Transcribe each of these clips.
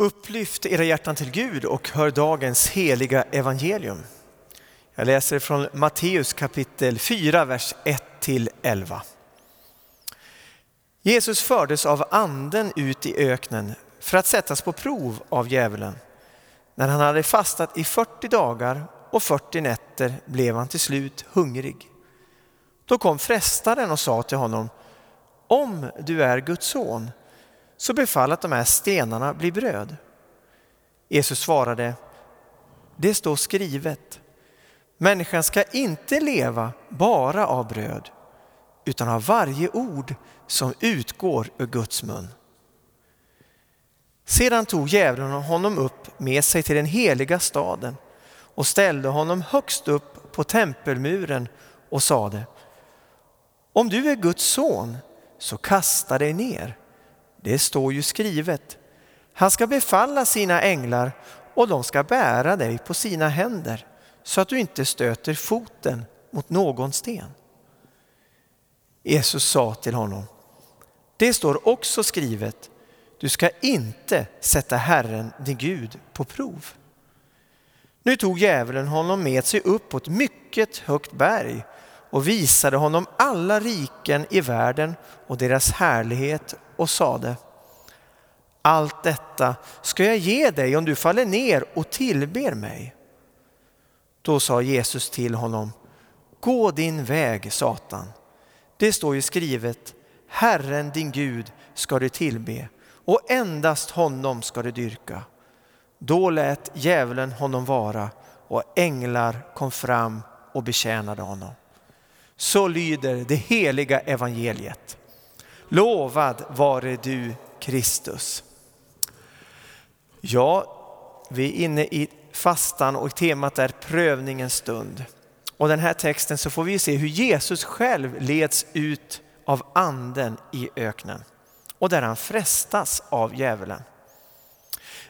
Upplyft era hjärtan till Gud och hör dagens heliga evangelium. Jag läser från Matteus kapitel 4, vers 1-11. Jesus fördes av anden ut i öknen för att sättas på prov av djävulen. När han hade fastat i 40 dagar och 40 nätter blev han till slut hungrig. Då kom frestaren och sa till honom, om du är Guds son, så befall att de här stenarna blir bröd. Jesus svarade, det står skrivet, människan ska inte leva bara av bröd, utan av varje ord som utgår ur Guds mun. Sedan tog djävulen honom upp med sig till den heliga staden och ställde honom högst upp på tempelmuren och sade, om du är Guds son så kasta dig ner. Det står ju skrivet. Han ska befalla sina änglar och de ska bära dig på sina händer så att du inte stöter foten mot någon sten. Jesus sa till honom, det står också skrivet, du ska inte sätta Herren din Gud på prov. Nu tog djävulen honom med sig upp på ett mycket högt berg och visade honom alla riken i världen och deras härlighet och sade Allt detta ska jag ge dig om du faller ner och tillber mig. Då sa Jesus till honom Gå din väg Satan. Det står ju skrivet Herren din Gud ska du tillbe och endast honom ska du dyrka. Då lät djävulen honom vara och änglar kom fram och betjänade honom. Så lyder det heliga evangeliet. Lovad vare du Kristus. Ja, vi är inne i fastan och temat är prövningens stund. Och den här texten så får vi se hur Jesus själv leds ut av anden i öknen och där han frestas av djävulen.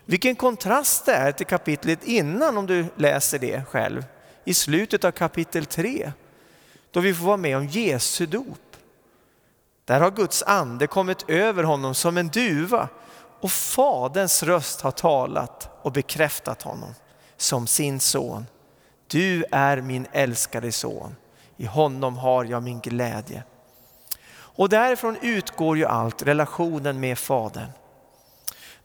Vilken kontrast det är till kapitlet innan om du läser det själv. I slutet av kapitel 3 då vi får vara med om Jesu dop. Där har Guds ande kommit över honom som en duva och Faderns röst har talat och bekräftat honom som sin son. Du är min älskade son, i honom har jag min glädje. Och därifrån utgår ju allt, relationen med Fadern.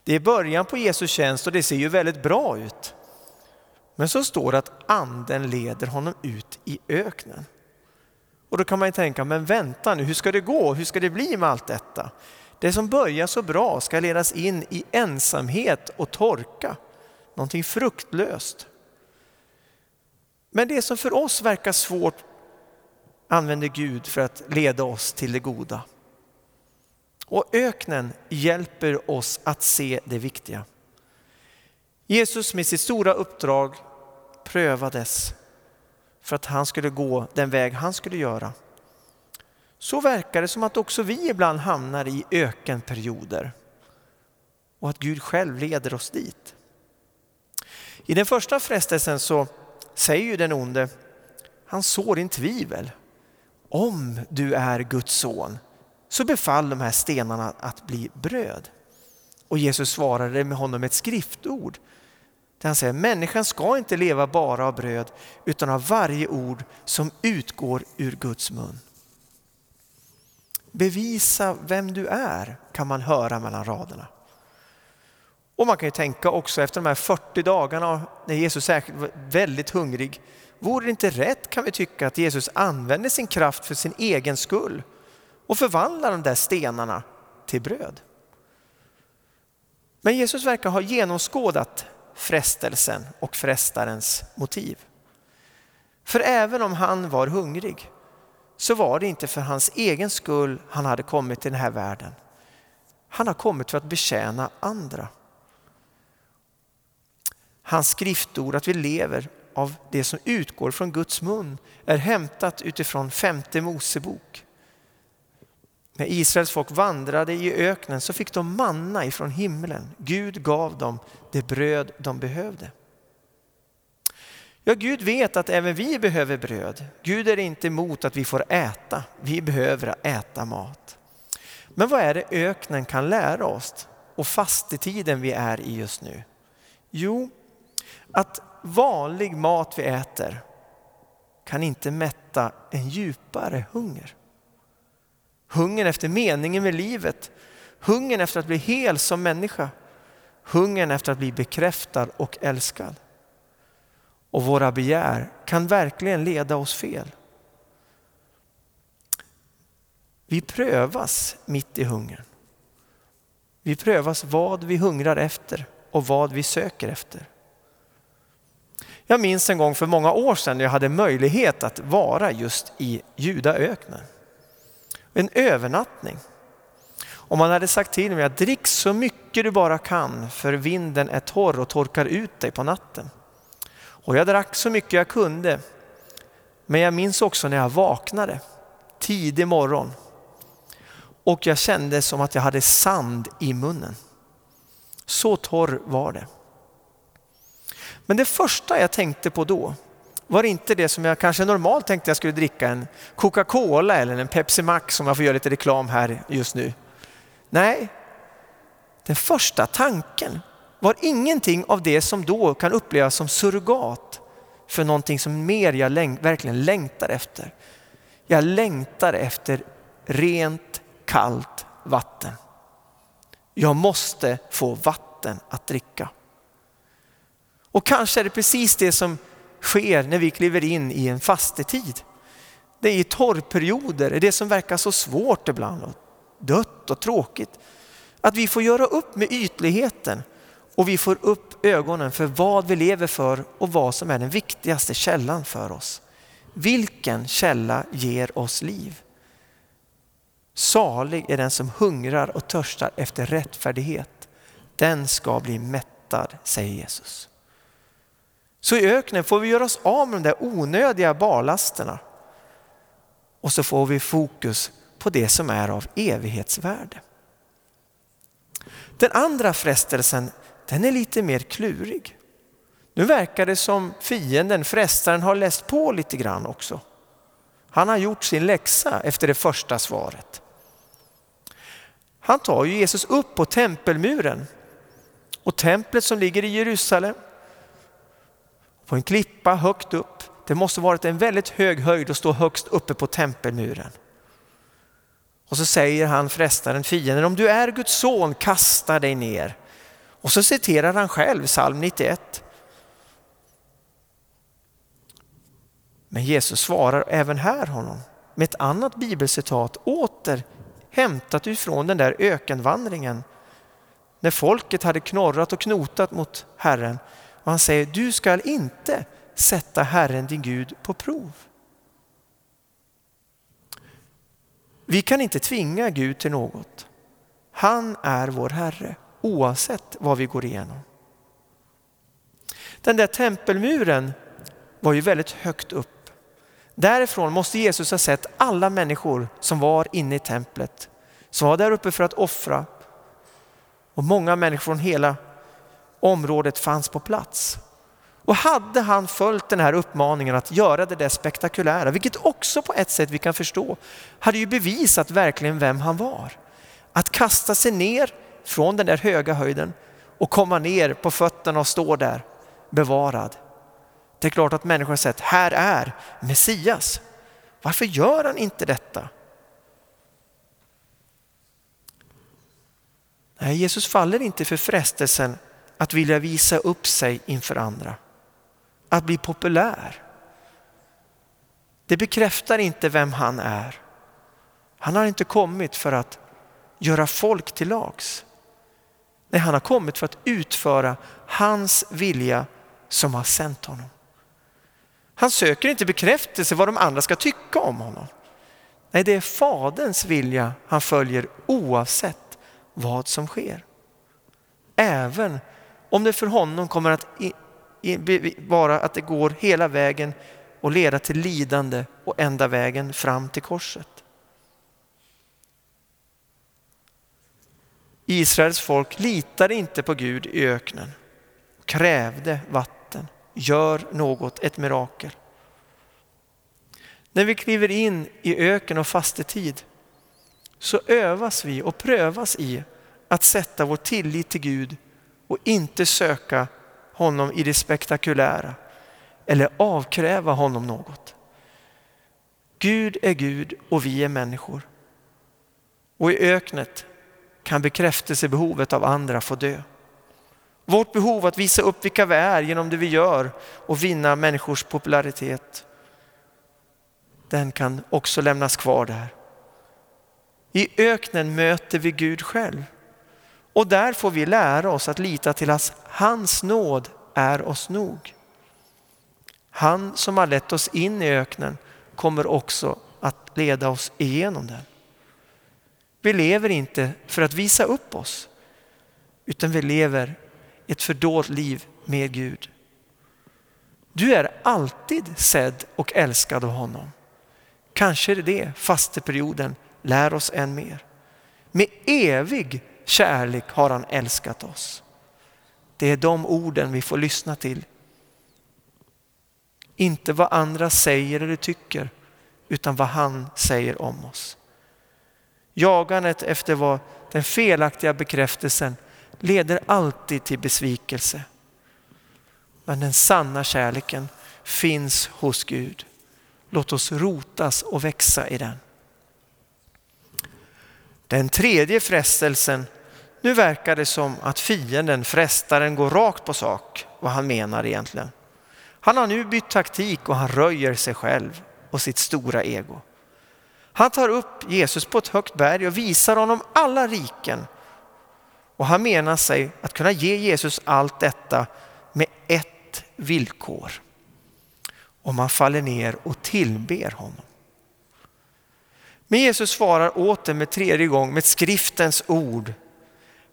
Det är början på Jesu tjänst och det ser ju väldigt bra ut. Men så står det att anden leder honom ut i öknen. Och då kan man ju tänka, men vänta nu, hur ska det gå? Hur ska det bli med allt detta? Det som börjar så bra ska ledas in i ensamhet och torka, någonting fruktlöst. Men det som för oss verkar svårt använder Gud för att leda oss till det goda. Och öknen hjälper oss att se det viktiga. Jesus med sitt stora uppdrag prövades för att han skulle gå den väg han skulle göra. Så verkar det som att också vi ibland hamnar i ökenperioder och att Gud själv leder oss dit. I den första frestelsen så säger ju den onde, han sår din tvivel. Om du är Guds son så befall de här stenarna att bli bröd. Och Jesus svarade med honom ett skriftord där han säger människan ska inte leva bara av bröd utan av varje ord som utgår ur Guds mun. Bevisa vem du är kan man höra mellan raderna. Och man kan ju tänka också efter de här 40 dagarna när Jesus säkert var väldigt hungrig. Vore det inte rätt kan vi tycka att Jesus använde sin kraft för sin egen skull och förvandlar de där stenarna till bröd. Men Jesus verkar ha genomskådat frestelsen och frestarens motiv. För även om han var hungrig så var det inte för hans egen skull han hade kommit till den här världen. Han har kommit för att betjäna andra. Hans skriftord att vi lever av det som utgår från Guds mun är hämtat utifrån femte Mosebok. När Israels folk vandrade i öknen så fick de manna ifrån himlen. Gud gav dem det bröd de behövde. Ja, Gud vet att även vi behöver bröd. Gud är inte emot att vi får äta. Vi behöver äta mat. Men vad är det öknen kan lära oss? och fastetiden vi är i just nu? Jo, att vanlig mat vi äter kan inte mätta en djupare hunger. Hungern efter meningen med livet, hungern efter att bli hel som människa, hungern efter att bli bekräftad och älskad. Och våra begär kan verkligen leda oss fel. Vi prövas mitt i hungern. Vi prövas vad vi hungrar efter och vad vi söker efter. Jag minns en gång för många år sedan när jag hade möjlighet att vara just i Judaöknen. En övernattning. Och man hade sagt till mig att drick så mycket du bara kan för vinden är torr och torkar ut dig på natten. Och jag drack så mycket jag kunde. Men jag minns också när jag vaknade tidig morgon och jag kände som att jag hade sand i munnen. Så torr var det. Men det första jag tänkte på då var inte det som jag kanske normalt tänkte jag skulle dricka, en Coca-Cola eller en Pepsi Max om jag får göra lite reklam här just nu. Nej, den första tanken var ingenting av det som då kan upplevas som surrogat för någonting som mer jag läng verkligen längtar efter. Jag längtar efter rent kallt vatten. Jag måste få vatten att dricka. Och kanske är det precis det som sker när vi kliver in i en fastetid. Det är i torrperioder, det som verkar så svårt ibland och dött och tråkigt. Att vi får göra upp med ytligheten och vi får upp ögonen för vad vi lever för och vad som är den viktigaste källan för oss. Vilken källa ger oss liv? Salig är den som hungrar och törstar efter rättfärdighet. Den ska bli mättad, säger Jesus. Så i öknen får vi göra oss av med de där onödiga barlasterna. Och så får vi fokus på det som är av evighetsvärde. Den andra frestelsen, den är lite mer klurig. Nu verkar det som fienden, frestaren, har läst på lite grann också. Han har gjort sin läxa efter det första svaret. Han tar ju Jesus upp på tempelmuren och templet som ligger i Jerusalem på en klippa högt upp. Det måste varit en väldigt hög höjd att stå högst uppe på tempelmuren. Och så säger han frestaren, fienden, om du är Guds son, kasta dig ner. Och så citerar han själv psalm 91. Men Jesus svarar även här honom med ett annat bibelcitat, åter hämtat ifrån den där ökenvandringen. När folket hade knorrat och knotat mot Herren. Och han säger, du skall inte sätta Herren din Gud på prov. Vi kan inte tvinga Gud till något. Han är vår Herre oavsett vad vi går igenom. Den där tempelmuren var ju väldigt högt upp. Därifrån måste Jesus ha sett alla människor som var inne i templet, som var där uppe för att offra. Och många människor från hela området fanns på plats. Och hade han följt den här uppmaningen att göra det där spektakulära, vilket också på ett sätt vi kan förstå, hade ju bevisat verkligen vem han var. Att kasta sig ner från den där höga höjden och komma ner på fötterna och stå där bevarad. Det är klart att människor har sett, här är Messias. Varför gör han inte detta? Nej, Jesus faller inte för frestelsen att vilja visa upp sig inför andra. Att bli populär. Det bekräftar inte vem han är. Han har inte kommit för att göra folk till lags. Nej, han har kommit för att utföra hans vilja som har sänt honom. Han söker inte bekräftelse vad de andra ska tycka om honom. Nej, det är Faderns vilja han följer oavsett vad som sker. Även om det för honom kommer att vara att det går hela vägen och leda till lidande och ända vägen fram till korset. Israels folk litade inte på Gud i öknen, krävde vatten, gör något, ett mirakel. När vi kliver in i öken och fastetid så övas vi och prövas i att sätta vår tillit till Gud och inte söka honom i det spektakulära eller avkräva honom något. Gud är Gud och vi är människor. Och i öknet kan bekräftelsebehovet av andra få dö. Vårt behov att visa upp vilka vi är genom det vi gör och vinna människors popularitet, den kan också lämnas kvar där. I öknen möter vi Gud själv och där får vi lära oss att lita till att hans nåd är oss nog. Han som har lett oss in i öknen kommer också att leda oss igenom den. Vi lever inte för att visa upp oss, utan vi lever ett fördolt liv med Gud. Du är alltid sedd och älskad av honom. Kanske är det det fasteperioden lär oss än mer. Med evig kärlek har han älskat oss. Det är de orden vi får lyssna till. Inte vad andra säger eller tycker, utan vad han säger om oss. Jagandet efter vad den felaktiga bekräftelsen leder alltid till besvikelse. Men den sanna kärleken finns hos Gud. Låt oss rotas och växa i den. Den tredje frestelsen, nu verkar det som att fienden, frestaren, går rakt på sak vad han menar egentligen. Han har nu bytt taktik och han röjer sig själv och sitt stora ego. Han tar upp Jesus på ett högt berg och visar honom alla riken. Och han menar sig att kunna ge Jesus allt detta med ett villkor. Om man faller ner och tillber honom. Men Jesus svarar åter med tredje gång med skriftens ord.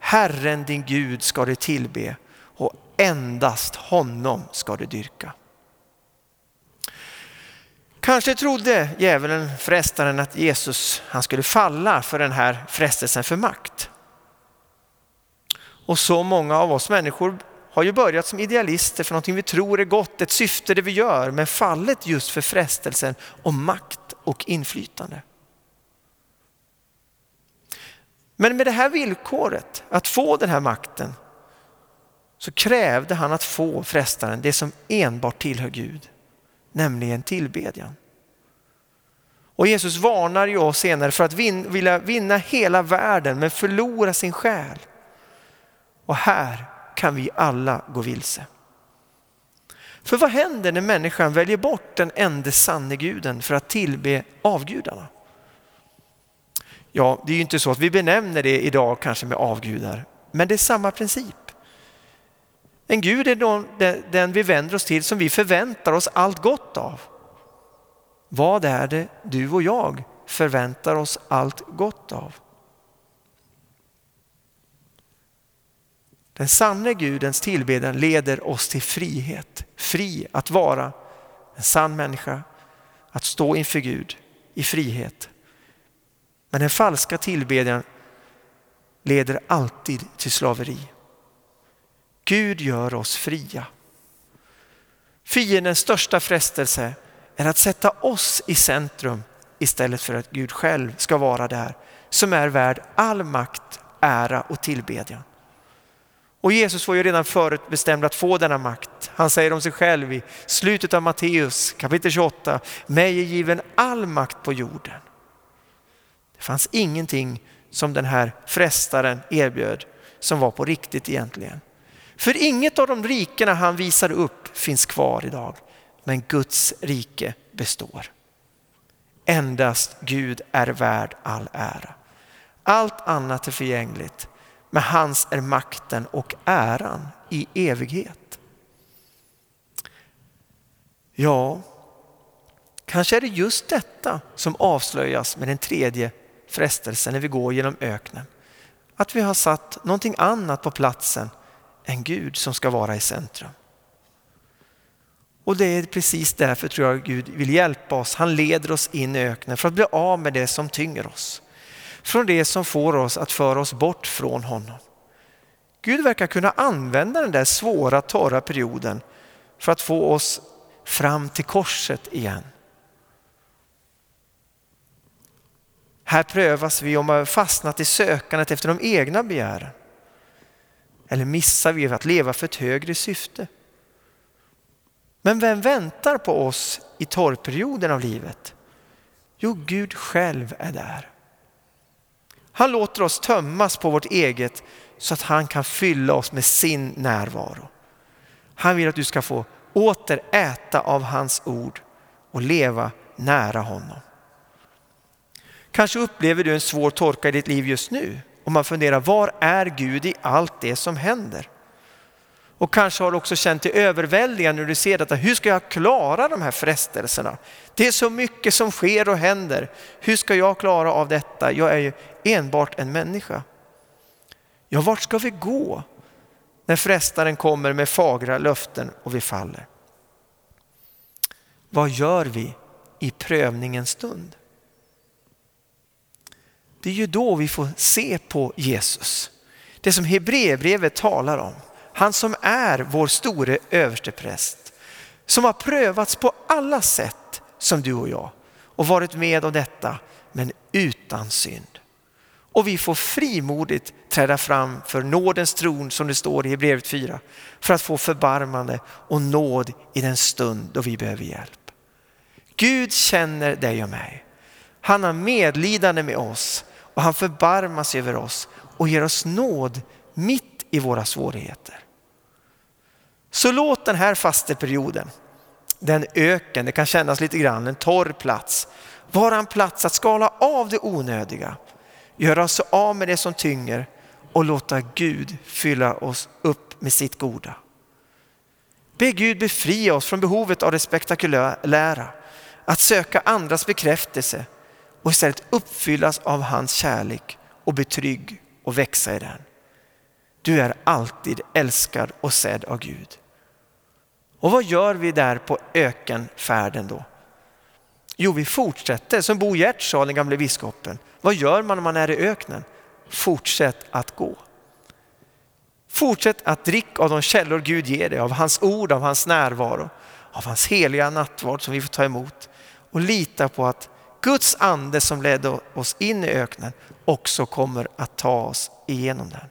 Herren din Gud ska du tillbe och endast honom ska du dyrka. Kanske trodde djävulen, frestaren, att Jesus han skulle falla för den här frestelsen för makt. Och så många av oss människor har ju börjat som idealister för någonting vi tror är gott, ett syfte det vi gör, men fallet just för frestelsen om makt och inflytande. Men med det här villkoret, att få den här makten, så krävde han att få frestaren det som enbart tillhör Gud nämligen tillbedjan. Och Jesus varnar ju oss senare för att vin, vilja vinna hela världen men förlora sin själ. Och här kan vi alla gå vilse. För vad händer när människan väljer bort den enda sanne guden för att tillbe avgudarna? Ja, det är ju inte så att vi benämner det idag kanske med avgudar, men det är samma princip. En Gud är den vi vänder oss till som vi förväntar oss allt gott av. Vad är det du och jag förväntar oss allt gott av? Den sanne Gudens tillbedjan leder oss till frihet. Fri att vara en sann människa, att stå inför Gud i frihet. Men den falska tillbedjan leder alltid till slaveri. Gud gör oss fria. Fiendens största frestelse är att sätta oss i centrum istället för att Gud själv ska vara där som är värd all makt, ära och tillbedjan. Och Jesus var ju redan förutbestämd att få denna makt. Han säger om sig själv i slutet av Matteus kapitel 28, mig är given all makt på jorden. Det fanns ingenting som den här frestaren erbjöd som var på riktigt egentligen. För inget av de rikena han visar upp finns kvar idag. Men Guds rike består. Endast Gud är värd all ära. Allt annat är förgängligt, men hans är makten och äran i evighet. Ja, kanske är det just detta som avslöjas med den tredje frestelse när vi går genom öknen. Att vi har satt någonting annat på platsen än Gud som ska vara i centrum. Och det är precis därför tror jag Gud vill hjälpa oss. Han leder oss in i öknen för att bli av med det som tynger oss. Från det som får oss att föra oss bort från honom. Gud verkar kunna använda den där svåra torra perioden för att få oss fram till korset igen. Här prövas vi om vi har fastnat i sökandet efter de egna begären. Eller missar vi att leva för ett högre syfte? Men vem väntar på oss i torrperioden av livet? Jo, Gud själv är där. Han låter oss tömmas på vårt eget så att han kan fylla oss med sin närvaro. Han vill att du ska få åter äta av hans ord och leva nära honom. Kanske upplever du en svår torka i ditt liv just nu och man funderar, var är Gud i allt det som händer? Och kanske har du också känt dig överväldigad när du ser detta. Hur ska jag klara de här frestelserna? Det är så mycket som sker och händer. Hur ska jag klara av detta? Jag är ju enbart en människa. Ja, vart ska vi gå när frestaren kommer med fagra löften och vi faller? Vad gör vi i prövningens stund? Det är ju då vi får se på Jesus. Det som Hebreerbrevet talar om. Han som är vår store överstepräst. Som har prövats på alla sätt som du och jag och varit med om detta men utan synd. Och vi får frimodigt träda fram för nådens tron som det står i Hebreerbrevet 4 för att få förbarmande och nåd i den stund då vi behöver hjälp. Gud känner dig och mig. Han har medlidande med oss och han förbarmar sig över oss och ger oss nåd mitt i våra svårigheter. Så låt den här fasteperioden, den öken, det kan kännas lite grann en torr plats, vara en plats att skala av det onödiga, göra oss av med det som tynger och låta Gud fylla oss upp med sitt goda. Be Gud befria oss från behovet av det spektakulära, att söka andras bekräftelse och istället uppfyllas av hans kärlek och bli trygg och växa i den. Du är alltid älskad och sedd av Gud. Och vad gör vi där på ökenfärden då? Jo, vi fortsätter som Bo Giertz sa, den gamle biskopen. Vad gör man när man är i öknen? Fortsätt att gå. Fortsätt att dricka av de källor Gud ger dig, av hans ord, av hans närvaro, av hans heliga nattvard som vi får ta emot. Och lita på att Guds ande som ledde oss in i öknen också kommer att ta oss igenom den.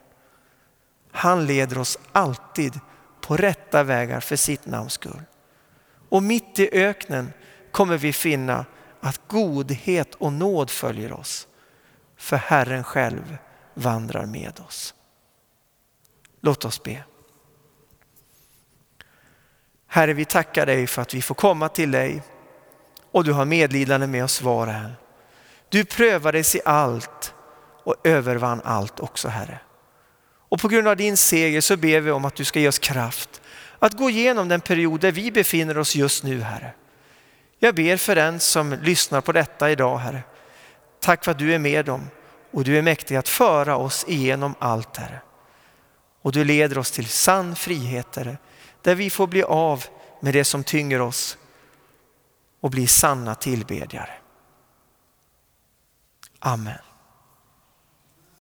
Han leder oss alltid på rätta vägar för sitt namns skull. Och mitt i öknen kommer vi finna att godhet och nåd följer oss. För Herren själv vandrar med oss. Låt oss be. Herre, vi tackar dig för att vi får komma till dig och du har medlidande med oss var och en. Du prövades i allt och övervann allt också Herre. Och på grund av din seger så ber vi om att du ska ge oss kraft att gå igenom den period där vi befinner oss just nu Herre. Jag ber för den som lyssnar på detta idag Herre. Tack för att du är med dem och du är mäktig att föra oss igenom allt Herre. Och du leder oss till sann frihet Herre, där vi får bli av med det som tynger oss och bli sanna tillbedjare. Amen.